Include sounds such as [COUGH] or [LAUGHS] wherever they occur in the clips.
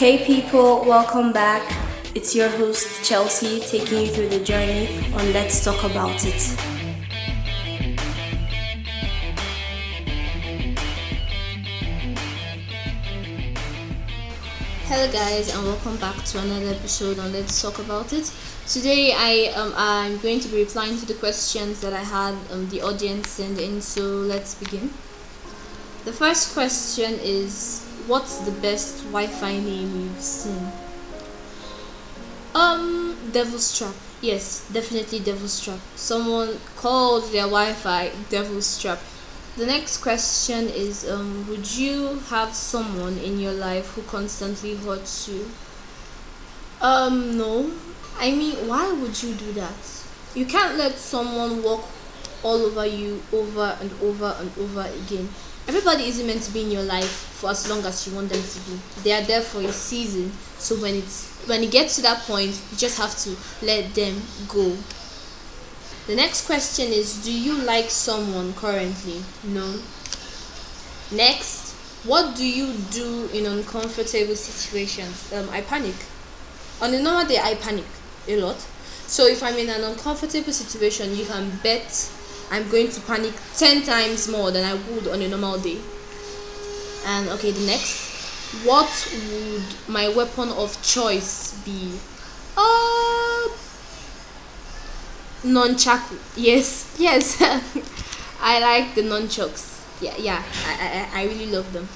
Hey people, welcome back. It's your host Chelsea taking you through the journey on Let's Talk About It. Hello guys and welcome back to another episode on Let's Talk About It. Today I um I'm going to be replying to the questions that I had um the audience send in so let's begin. The first question is what's the best Wi-Fi name you've seen? Um, Devil's Trap. Yes, definitely Devil's Trap. Someone called their Wi-Fi Devil's Trap. The next question is um, would you have someone in your life who constantly hurts you? Um, no. I mean, why would you do that? You can't let someone walk all over you over and over and over again everybody isn't meant to be in your life for as long as you want them to be. They are there for a season. So when it's when it gets to that point you just have to let them go. The next question is do you like someone currently? No. Next what do you do in uncomfortable situations? Um i panic. On a normal day i panic a lot. So if i'm in an uncomfortable situation you can bet I'm going to panic 10 times more than I would on a normal day. And okay, the next. What would my weapon of choice be? Uh, nunchaku. Yes, [LAUGHS] yes. I like the nunchucks. Yeah, yeah. I, I, I really love them.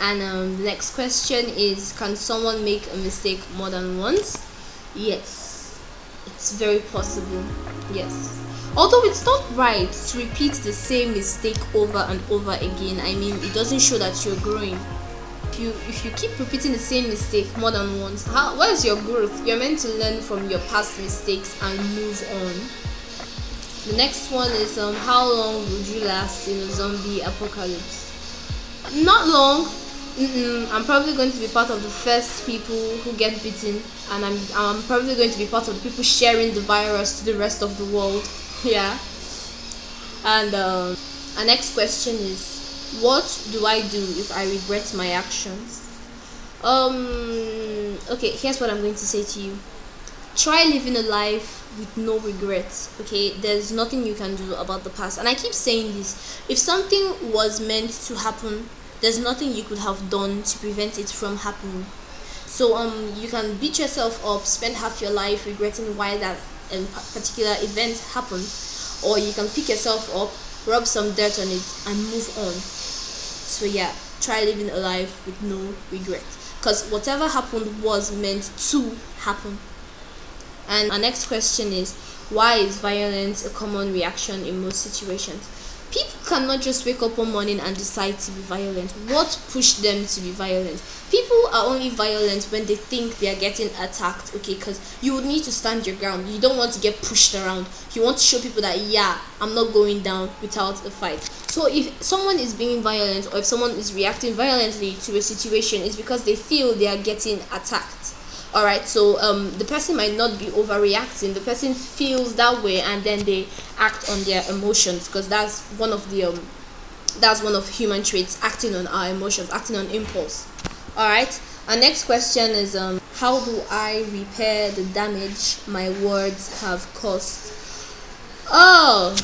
And um, the next question is Can someone make a mistake more than once? Yes, it's very possible. Yes. Although it's not right to repeat the same mistake over and over again, I mean, it doesn't show that you're growing. If you if you keep repeating the same mistake more than once, how where is your growth? You're meant to learn from your past mistakes and move on. The next one is um how long would you last in a zombie apocalypse? Not long. Mm-mm. I'm probably going to be part of the first people who get bitten, and I'm I'm probably going to be part of the people sharing the virus to the rest of the world [LAUGHS] yeah. And um, our next question is what do i do if i regret my actions? Um okay here's what i'm going to say to you. Try living a life with no regrets okay? There's nothing you can do about the past. And i keep saying this if something was meant to happen there's nothing you could have done to prevent it from happening. So um you can beat yourself up spend half your life regretting why that a particular event happened or you can pick yourself up rub some dirt on it and move on. So yeah try living a life with no regret because whatever happened was meant to happen. And our next question is why is violence a common reaction in most situations people cannot just wake up one morning and decide to be violent. What pushed them to be violent? People are only violent when they think they are getting attacked, okay? Because you would need to stand your ground. You don't want to get pushed around. You want to show people that, yeah, I'm not going down without a fight. So if someone is being violent or if someone is reacting violently to a situation, it's because they feel they are getting attacked all right so um, the person might not be overreacting. The person feels that way and then they act on their emotions because that's one of the um, that's one of human traits acting on our emotions acting on impulse. All right our next question is um, how do i repair the damage my words have caused? Oh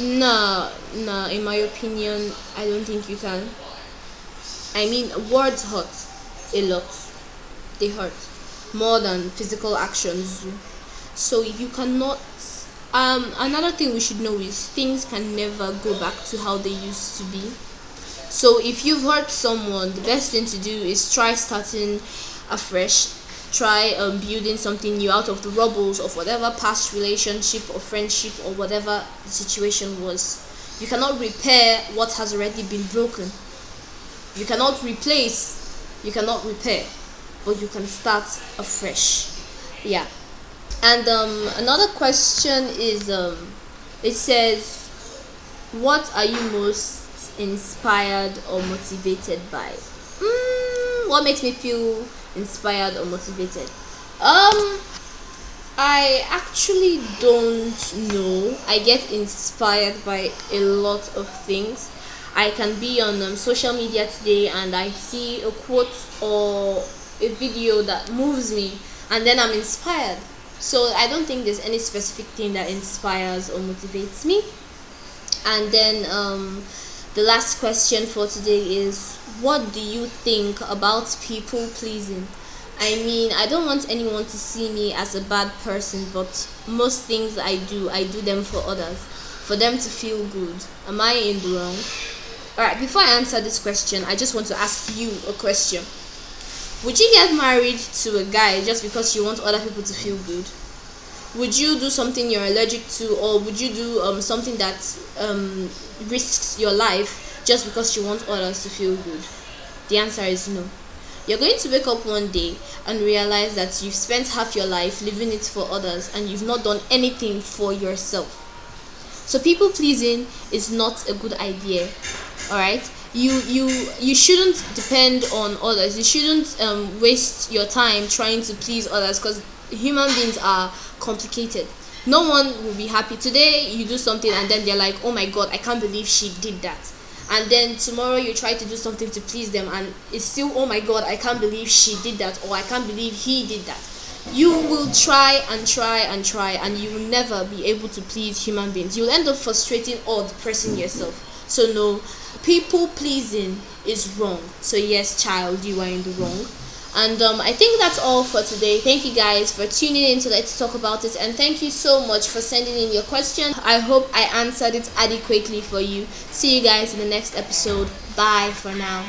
no no in my opinion i don't think you can. I mean words hurt a lot they hurt more than physical actions. So you cannot um another thing we should know is things can never go back to how they used to be. So if you've hurt someone the best thing to do is try starting afresh. Try um, building something new out of the rubbles of whatever past relationship or friendship or whatever the situation was. You cannot repair what has already been broken. You cannot replace you cannot repair but you can start afresh. Yeah. And um, another question is um, it says what are you most inspired or motivated by? Mm, what makes me feel inspired or motivated? Um i actually don't know. I get inspired by a lot of things. I can be on um, social media today and I see a quote or a video that moves me and then I'm inspired. So I don't think there's any specific thing that inspires or motivates me. And then um, the last question for today is what do you think about people pleasing? I mean, I don't want anyone to see me as a bad person, but most things I do, I do them for others, for them to feel good. Am I in the wrong? Alright, before I answer this question, I just want to ask you a question. Would you get married to a guy just because you want other people to feel good? Would you do something you're allergic to, or would you do um, something that um, risks your life just because you want others to feel good? The answer is no. You're going to wake up one day and realize that you've spent half your life living it for others and you've not done anything for yourself. So people pleasing is not a good idea. All right? You you you shouldn't depend on others. You shouldn't um, waste your time trying to please others because human beings are complicated. No one will be happy today. You do something and then they're like, "Oh my god, I can't believe she did that." and then tomorrow you try to do something to please them and it's still oh my god i can't believe she did that or i can't believe he did that you will try and try and try and you will never be able to please human beings you'll end up frustrating or depressing yourself so no people pleasing is wrong so yes child you are in the wrong and um, I think that's all for today. Thank you guys for tuning in to Let's Talk About It. And thank you so much for sending in your question. I hope I answered it adequately for you. See you guys in the next episode. Bye for now.